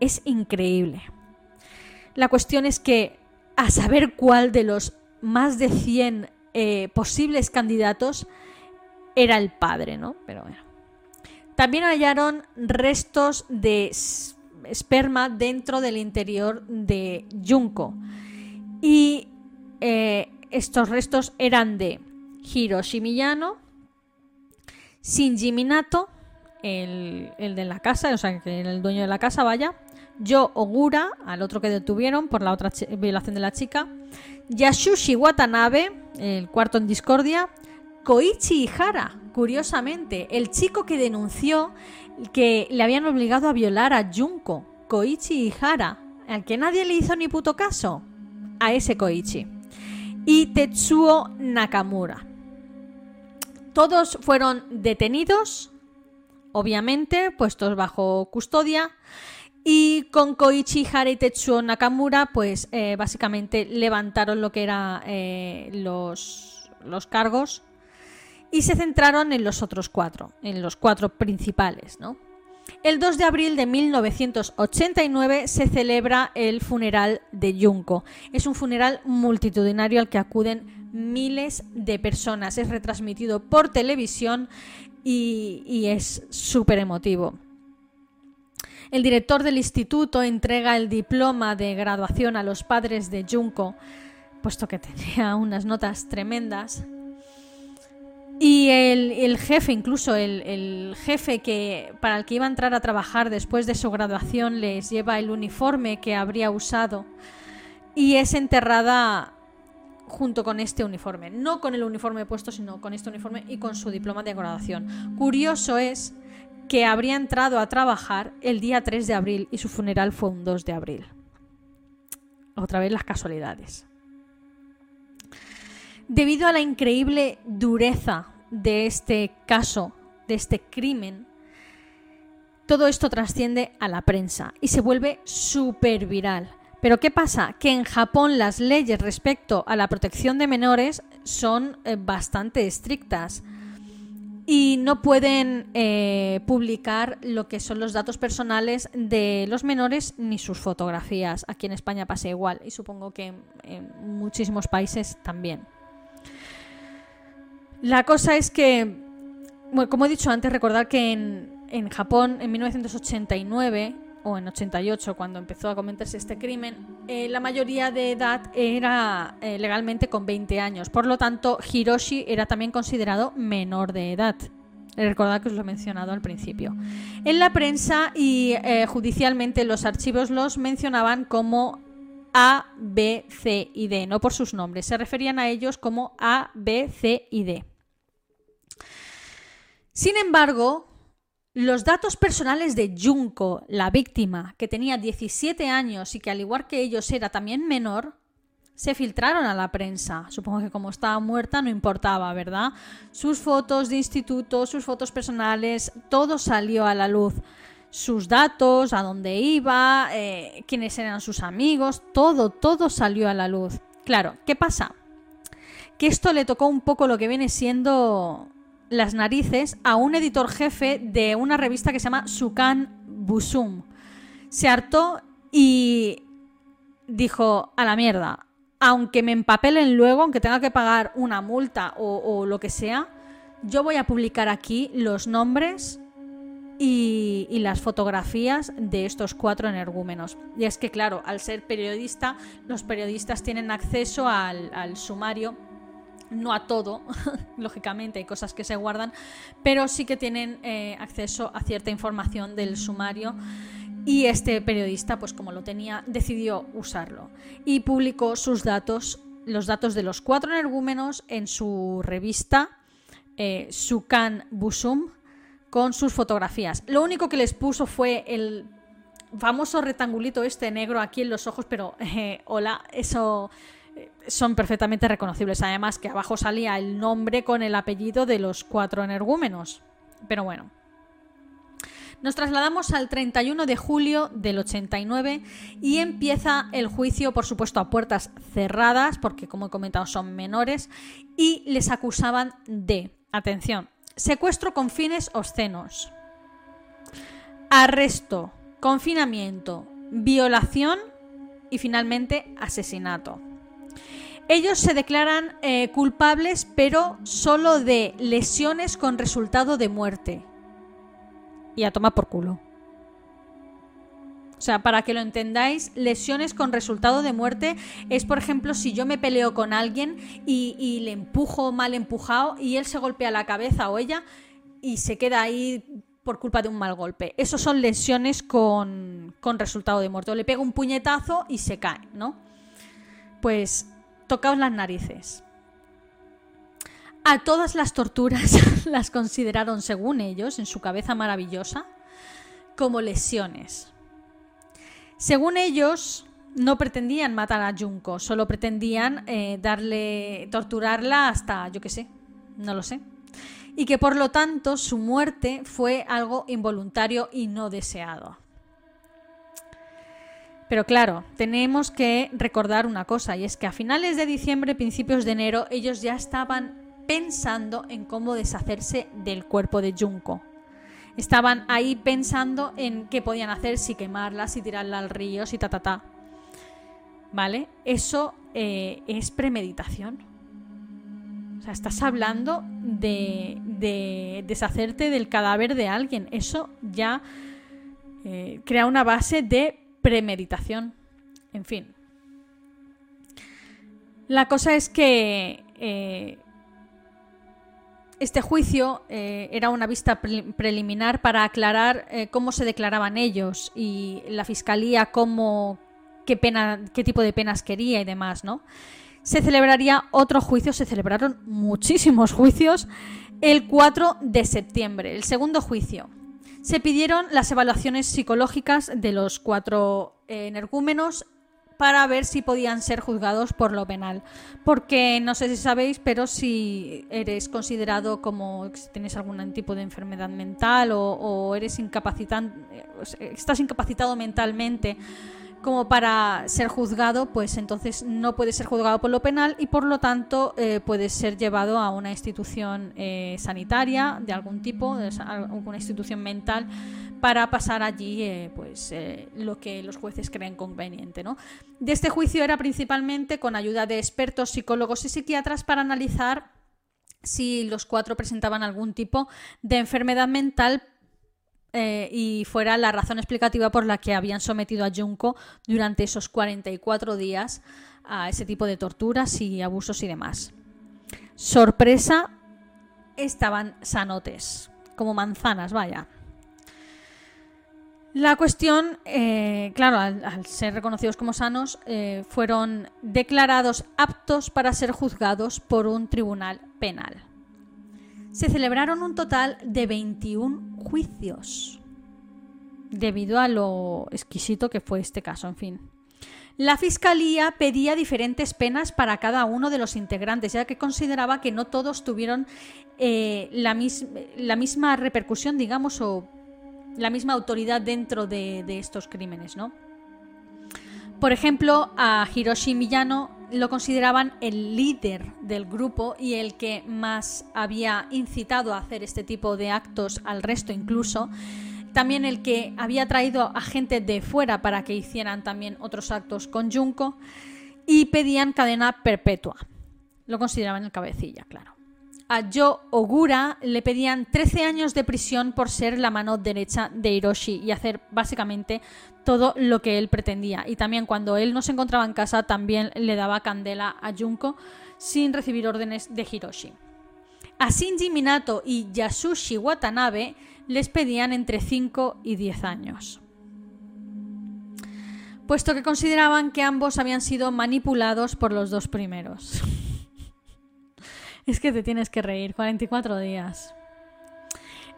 Es increíble. La cuestión es que a saber cuál de los más de 100 eh, posibles candidatos era el padre, ¿no? Pero bueno. También hallaron restos de esperma dentro del interior de Junko. Y eh, estos restos eran de Hiroshi Miyano, Shinji Minato, el, el, de la casa, o sea, que el dueño de la casa, vaya, Yo Ogura, al otro que detuvieron por la otra violación de la chica, Yasushi Watanabe, el cuarto en discordia, Koichi Ihara, curiosamente, el chico que denunció que le habían obligado a violar a Junko, Koichi Ihara, al que nadie le hizo ni puto caso, a ese Koichi, y Tetsuo Nakamura. Todos fueron detenidos, obviamente, puestos bajo custodia, y con Koichi Ihara y Tetsuo Nakamura, pues eh, básicamente levantaron lo que eran eh, los, los cargos y se centraron en los otros cuatro, en los cuatro principales, ¿no? El 2 de abril de 1989 se celebra el funeral de Junko. Es un funeral multitudinario al que acuden miles de personas. Es retransmitido por televisión y, y es súper emotivo. El director del instituto entrega el diploma de graduación a los padres de Junko, puesto que tenía unas notas tremendas. Y el, jefe, incluso el, jefe que para el que iba a entrar a trabajar después de su graduación, les lleva el uniforme que habría usado y es enterrada junto con este uniforme. No con el uniforme puesto, sino con este uniforme y con su diploma de graduación. Curioso es que habría entrado a trabajar el día 3 de abril y su funeral fue un 2 de abril. Otra vez las casualidades. Debido a la increíble dureza de este caso, de este crimen, todo esto trasciende a la prensa y se vuelve súper viral. Pero ¿qué pasa? Que en Japón las leyes respecto a la protección de menores son eh, bastante estrictas y no pueden eh, publicar lo que son los datos personales de los menores ni sus fotografías. Aquí en España pasa igual y supongo que en muchísimos países también. La cosa es que, como he dicho antes, recordar que en, Japón en 1989 o en 88, cuando empezó a comentarse este crimen, eh, la mayoría de edad era eh, legalmente con 20 años. Por lo tanto, Hiroshi era también considerado menor de edad. Recordad que os lo he mencionado al principio. En la prensa y eh, judicialmente los archivos los mencionaban como A, B, C y D, no por sus nombres. Se referían a ellos como A, B, C y D. Sin embargo, los datos personales de Junko, la víctima, que tenía 17 años y que al igual que ellos era también menor, se filtraron a la prensa. Supongo que como estaba muerta no importaba, ¿verdad? Sus fotos de instituto, sus fotos personales, todo salió a la luz. Sus datos, a dónde iba, eh, quiénes eran sus amigos, todo, todo salió a la luz. Claro, ¿qué pasa? Que esto le tocó un poco lo que viene siendo las narices a un editor jefe de una revista que se llama Sukan Busum. Se hartó y dijo, a la mierda, aunque me empapelen luego, aunque tenga que pagar una multa o, lo que sea, yo voy a publicar aquí los nombres y, las fotografías de estos cuatro energúmenos. Y es que, claro, al ser periodista, los periodistas tienen acceso al sumario no a todo, lógicamente hay cosas que se guardan, pero sí que tienen eh, acceso a cierta información del sumario y este periodista, pues como lo tenía, decidió usarlo y publicó sus datos, los datos de los cuatro energúmenos en su revista eh, Sukan Busum con sus fotografías. Lo único que les puso fue el famoso rectangulito este negro aquí en los ojos, pero eh, hola, eso son perfectamente reconocibles. Además que abajo salía el nombre con el apellido de los cuatro energúmenos. Pero bueno. Nos trasladamos al 31 de julio del 89 y empieza el juicio, por supuesto, a puertas cerradas, porque como he comentado son menores, y les acusaban de, atención, secuestro con fines obscenos, arresto, confinamiento, violación y finalmente asesinato. Ellos se declaran eh, culpables, pero solo de lesiones con resultado de muerte. Y a tomar por culo. O sea, para que lo entendáis, lesiones con resultado de muerte es, por ejemplo, si yo me peleo con alguien y, le empujo mal empujado y él se golpea la cabeza o ella y se queda ahí por culpa de un mal golpe. Esos son lesiones con, con resultado de muerte. O le pego un puñetazo y se cae, ¿no? Pues tocaos las narices. A todas las torturas las consideraron, según ellos, en su cabeza maravillosa, como lesiones. Según ellos, no pretendían matar a Junko, solo pretendían eh, darle, torturarla hasta, yo qué sé, no lo sé. Y que por lo tanto su muerte fue algo involuntario y no deseado. Pero claro, tenemos que recordar una cosa, y es que a finales de diciembre, principios de enero, ellos ya estaban pensando en cómo deshacerse del cuerpo de Junko estaban ahí pensando en qué podían hacer, si quemarla, si tirarla al río, si ta ta ta. ¿Vale? Eso eh, es premeditación. O sea, estás hablando de, de deshacerte del cadáver de alguien. Eso ya eh, crea una base de premeditación. En fin. La cosa es que eh, este juicio eh, era una vista preliminar para aclarar eh, cómo se declaraban ellos y la fiscalía cómo qué pena, qué tipo de penas quería y demás, ¿no? Se celebraría otro juicio, se celebraron muchísimos juicios el 4 de septiembre, el segundo juicio. Se pidieron las evaluaciones psicológicas de los cuatro eh, energúmenos para ver si podían ser juzgados por lo penal. Porque no sé si sabéis, pero si eres considerado como si tienes algún tipo de enfermedad mental o, eres incapacitante, estás incapacitado mentalmente como para ser juzgado, pues entonces no puedes ser juzgado por lo penal y por lo tanto eh, puedes ser llevado a una institución eh, sanitaria de algún tipo, de alguna institución mental, para pasar allí eh, pues lo que los jueces creen conveniente. ¿no? De este juicio era principalmente con ayuda de expertos, psicólogos y psiquiatras para analizar si los cuatro presentaban algún tipo de enfermedad mental eh, y fuera la razón explicativa por la que habían sometido a Junko durante esos 44 días a ese tipo de torturas y abusos y demás. Sorpresa, estaban sanotes, como manzanas, vaya. La cuestión, eh, claro, al, ser reconocidos como sanos, eh, fueron declarados aptos para ser juzgados por un tribunal penal se celebraron un total de 21 juicios, debido a lo exquisito que fue este caso, en fin. La Fiscalía pedía diferentes penas para cada uno de los integrantes, ya que consideraba que no todos tuvieron eh, la, misma repercusión, digamos, o la misma autoridad dentro de, de estos crímenes, ¿no? Por ejemplo, a Hiroshi Miyano lo consideraban el líder del grupo y el que más había incitado a hacer este tipo de actos al resto incluso. También el que había traído a gente de fuera para que hicieran también otros actos con Junko y pedían cadena perpetua. Lo consideraban el cabecilla, claro a Yo Ogura le pedían 13 años de prisión por ser la mano derecha de Hiroshi y hacer básicamente todo lo que él pretendía. Y también cuando él no se encontraba en casa, también le daba candela a Junko sin recibir órdenes de Hiroshi. A Shinji Minato y Yasushi Watanabe les pedían entre 5 y 10 años puesto que consideraban que ambos habían sido manipulados por los dos primeros. Es que te tienes que reír, 44 días.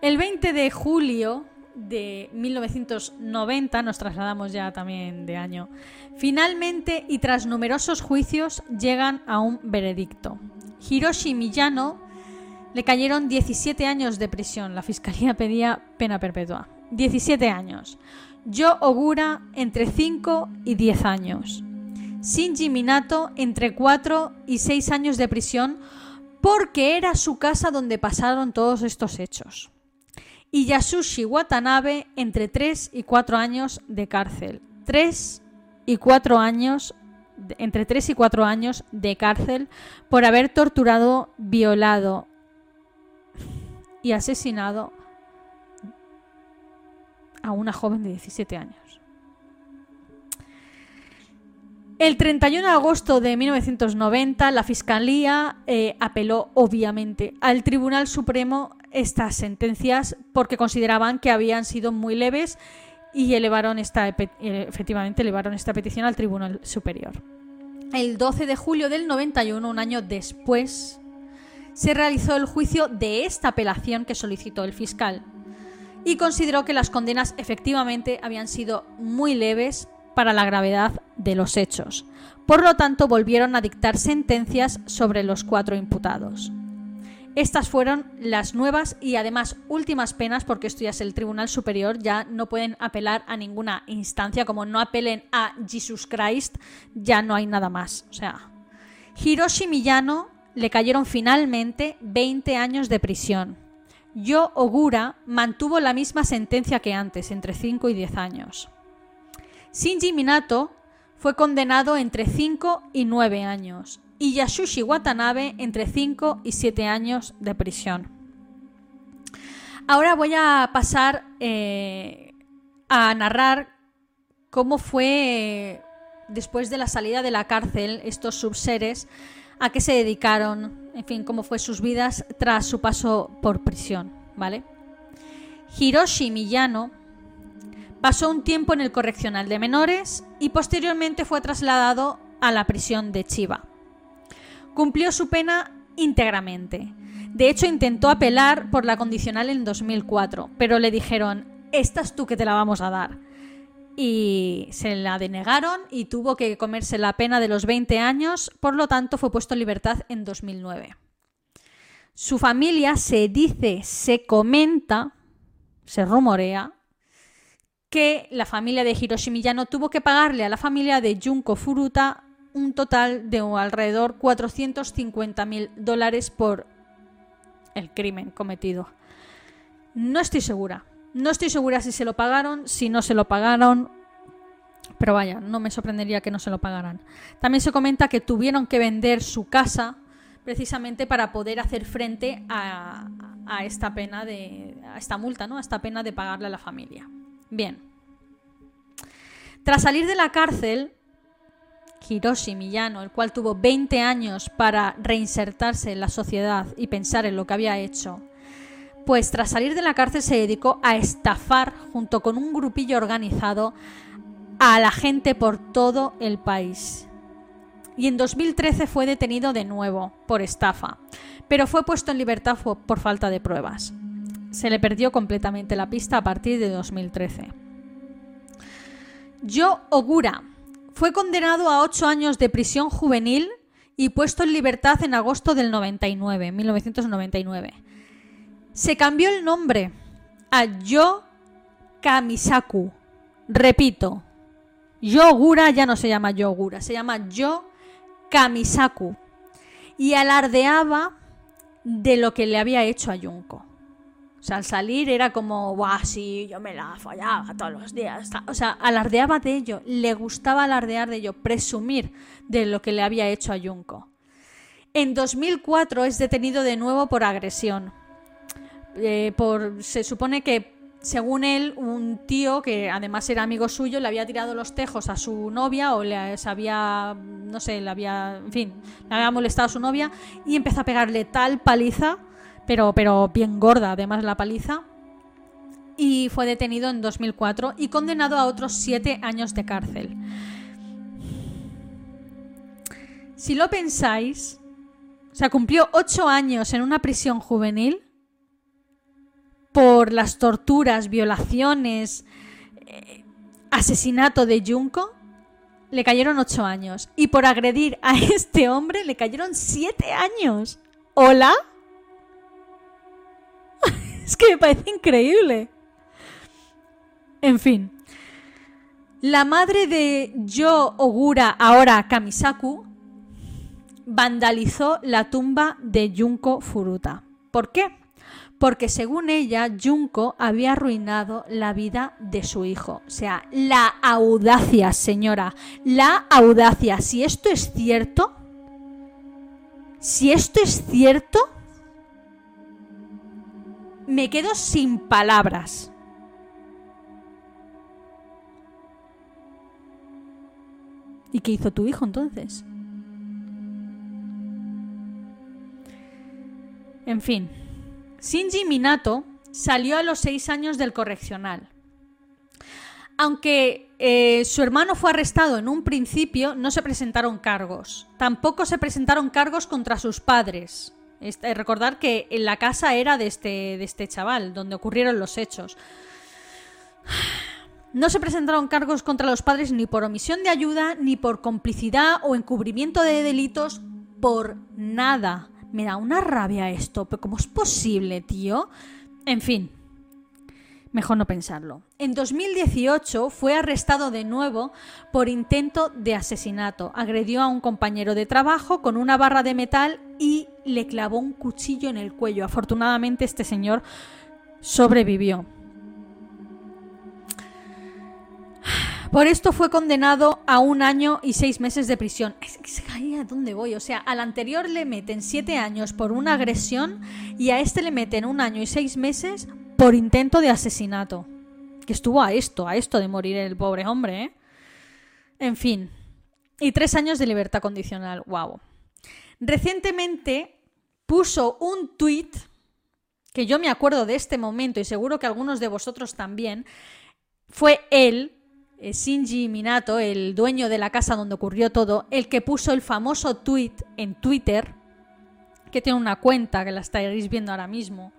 El 20 de julio de 1990, nos trasladamos ya también de año, finalmente y tras numerosos juicios llegan a un veredicto. Hiroshi Miyano le cayeron 17 años de prisión, la fiscalía pedía pena perpetua. 17 años. Yo Ogura entre 5 y 10 años. Shinji Minato entre 4 y 6 años de prisión porque era su casa donde pasaron todos estos hechos. Y Yasushi Watanabe entre 3 y 4 años de cárcel. 3 y 4 años entre 3 y 4 años de cárcel por haber torturado, violado y asesinado a una joven de 17 años. El 31 de agosto de 1990, la Fiscalía eh, apeló, obviamente, al Tribunal Supremo estas sentencias porque consideraban que habían sido muy leves y elevaron esta, eh, efectivamente elevaron esta petición al Tribunal Superior. El 12 de julio del 91, un año después, se realizó el juicio de esta apelación que solicitó el fiscal y consideró que las condenas efectivamente habían sido muy leves para la gravedad de los hechos. Por lo tanto, volvieron a dictar sentencias sobre los cuatro imputados. Estas fueron las nuevas y además últimas penas, porque esto ya es el Tribunal Superior, ya no pueden apelar a ninguna instancia, como no apelen a Jesus Christ, ya no hay nada más. O sea, Hiroshi Miyano le cayeron finalmente 20 años de prisión. Yo Ogura mantuvo la misma sentencia que antes, entre 5 y 10 años. Shinji Minato fue condenado entre 5 y 9 años y Yasushi Watanabe entre 5 y 7 años de prisión. Ahora voy a pasar eh, a narrar cómo fue después de la salida de la cárcel estos subseres, a qué se dedicaron, en fin, cómo fue sus vidas tras su paso por prisión, ¿vale? Hiroshi Miyano pasó un tiempo en el correccional de menores y posteriormente fue trasladado a la prisión de Chiba cumplió su pena íntegramente. De hecho, intentó apelar por la condicional en 2004, pero le dijeron, esta es tú que te la vamos a dar. Y se la denegaron y tuvo que comerse la pena de los 20 años, por lo tanto fue puesto en libertad en 2009. Su familia se dice, se comenta, se rumorea, que la familia de Hiroshi Miyano tuvo que pagarle a la familia de Junko Furuta un total de alrededor 450 mil dólares por el crimen cometido. No estoy segura. No estoy segura si se lo pagaron, si no se lo pagaron. Pero vaya, no me sorprendería que no se lo pagaran. También se comenta que tuvieron que vender su casa precisamente para poder hacer frente a, esta pena de. esta multa, ¿no? A esta pena de pagarle a la familia. Bien. Tras salir de la cárcel, Hiroshi Miyano, el cual tuvo 20 años para reinsertarse en la sociedad y pensar en lo que había hecho, pues tras salir de la cárcel se dedicó a estafar junto con un grupillo organizado a la gente por todo el país. Y en 2013 fue detenido de nuevo por estafa, pero fue puesto en libertad por falta de pruebas. Se le perdió completamente la pista a partir de 2013. Yo Ogura, fue condenado a ocho años de prisión juvenil y puesto en libertad en agosto del 99, 1999. Se cambió el nombre a Yo Kamisaku. Repito, Yogura ya no se llama Yogura, se llama Yo Kamisaku. Y alardeaba de lo que le había hecho a Junko. O sea, al salir era como, guau, sí, yo me la fallaba todos los días. O sea, alardeaba de ello, le gustaba alardear de ello, presumir de lo que le había hecho a Junko. En 2004 es detenido de nuevo por agresión. Eh, por, se supone que, según él, un tío que además era amigo suyo le había tirado los tejos a su novia o le había, no sé, le había, en fin, le había molestado a su novia y empezó a pegarle tal paliza pero, pero bien gorda además la paliza, y fue detenido en 2004 y condenado a otros siete años de cárcel. Si lo pensáis, o sea, cumplió ocho años en una prisión juvenil por las torturas, violaciones, eh, asesinato de Junko, le cayeron ocho años. Y por agredir a este hombre le cayeron siete años. ¿Hola? es que me parece increíble. En fin. La madre de Yo Ogura, ahora Kamisaku, vandalizó la tumba de Junko Furuta. ¿Por qué? Porque según ella, Junko había arruinado la vida de su hijo. O sea, la audacia, señora. La audacia. Si esto es cierto, si esto es cierto, me quedo sin palabras. ¿Y qué hizo tu hijo entonces? En fin, Shinji Minato salió a los seis años del correccional. Aunque eh, su hermano fue arrestado en un principio, no se presentaron cargos. Tampoco se presentaron cargos contra sus padres. Este, recordar que la casa era de este, de este chaval, donde ocurrieron los hechos. No se presentaron cargos contra los padres ni por omisión de ayuda, ni por complicidad o encubrimiento de delitos, por nada. Me da una rabia esto, pero ¿cómo es posible, tío? En fin, mejor no pensarlo. En 2018 fue arrestado de nuevo por intento de asesinato. Agredió a un compañero de trabajo con una barra de metal y le clavó un cuchillo en el cuello. Afortunadamente este señor sobrevivió. Por esto fue condenado a un año y seis meses de prisión. ¿A dónde voy? O sea, al anterior le meten siete años por una agresión y a este le meten un año y seis meses por intento de asesinato. Que estuvo a esto, a esto de morir el pobre hombre, ¿eh? En fin. Y tres años de libertad condicional. ¡Wow! Recientemente puso un tuit, que yo me acuerdo de este momento y seguro que algunos de vosotros también, fue él eh, Shinji Minato, el dueño de la casa donde ocurrió todo, el que puso el famoso tweet en Twitter, que tiene una cuenta que la estaréis viendo ahora mismo.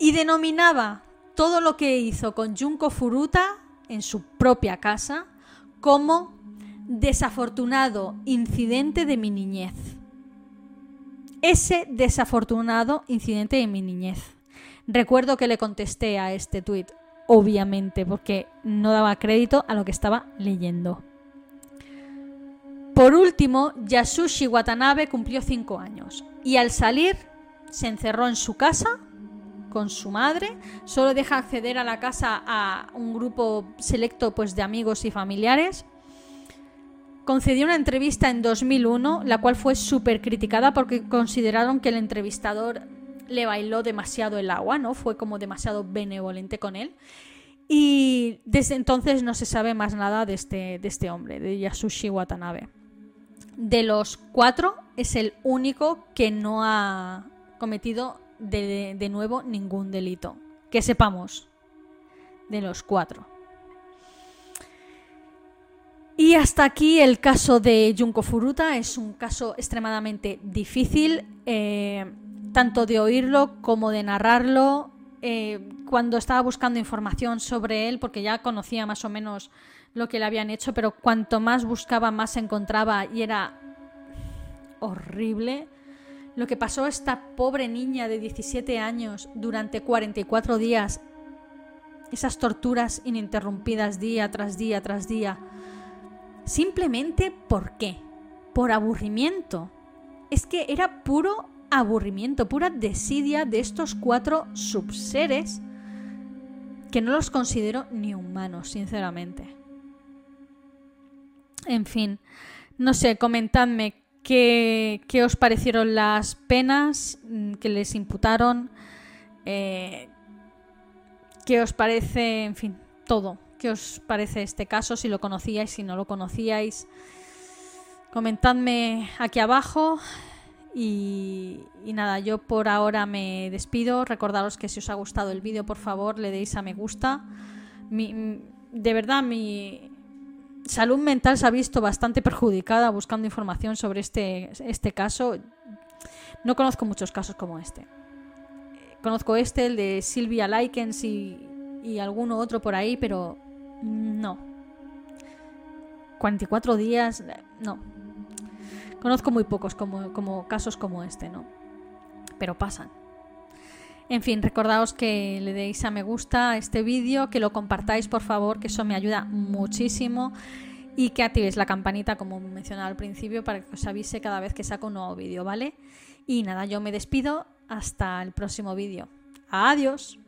Y denominaba todo lo que hizo con Junko Furuta en su propia casa como desafortunado incidente de mi niñez. Ese desafortunado incidente de mi niñez. Recuerdo que le contesté a este tuit, obviamente, porque no daba crédito a lo que estaba leyendo. Por último, Yasushi Watanabe cumplió cinco años y al salir se encerró en su casa con su madre, solo deja acceder a la casa a un grupo selecto pues, de amigos y familiares. Concedió una entrevista en 2001, la cual fue súper criticada porque consideraron que el entrevistador le bailó demasiado el agua, ¿no? Fue como demasiado benevolente con él. Y desde entonces no se sabe más nada de este, de este hombre, de Yasushi Watanabe. De los cuatro, es el único que no ha cometido de, de nuevo ningún delito. Que sepamos. De los cuatro. Y hasta aquí el caso de Junko Furuta. Es un caso extremadamente difícil. Eh, tanto de oírlo como de narrarlo. Eh, cuando estaba buscando información sobre él, porque ya conocía más o menos lo que le habían hecho, pero cuanto más buscaba, más encontraba y era horrible. Lo que pasó a esta pobre niña de 17 años durante 44 días, esas torturas ininterrumpidas día tras día tras día, simplemente ¿por qué? Por aburrimiento. Es que era puro aburrimiento, pura desidia de estos cuatro subseres que no los considero ni humanos, sinceramente. En fin, no sé, comentadme qué, qué os parecieron las penas mm, que les imputaron, eh, qué os parece, en fin, todo. ¿Qué os parece este caso? Si lo conocíais, si no lo conocíais. Comentadme aquí abajo. Y, nada, yo por ahora me despido. Recordaros que si os ha gustado el vídeo, por favor, le deis a me gusta. de verdad, mi salud mental se ha visto bastante perjudicada buscando información sobre este, este caso. No conozco muchos casos como este. Conozco este, el de Silvia Likens y, y alguno otro por ahí, pero no. 44 días, no, Conozco muy pocos como, como casos como este, ¿no? Pero pasan. En fin, recordaos que le deis a me gusta a este vídeo, que lo compartáis por favor, que eso me ayuda muchísimo y que activéis la campanita como mencionaba al principio para que os avise cada vez que saco un nuevo vídeo, ¿vale? Y nada, yo me despido hasta el próximo vídeo. Adiós.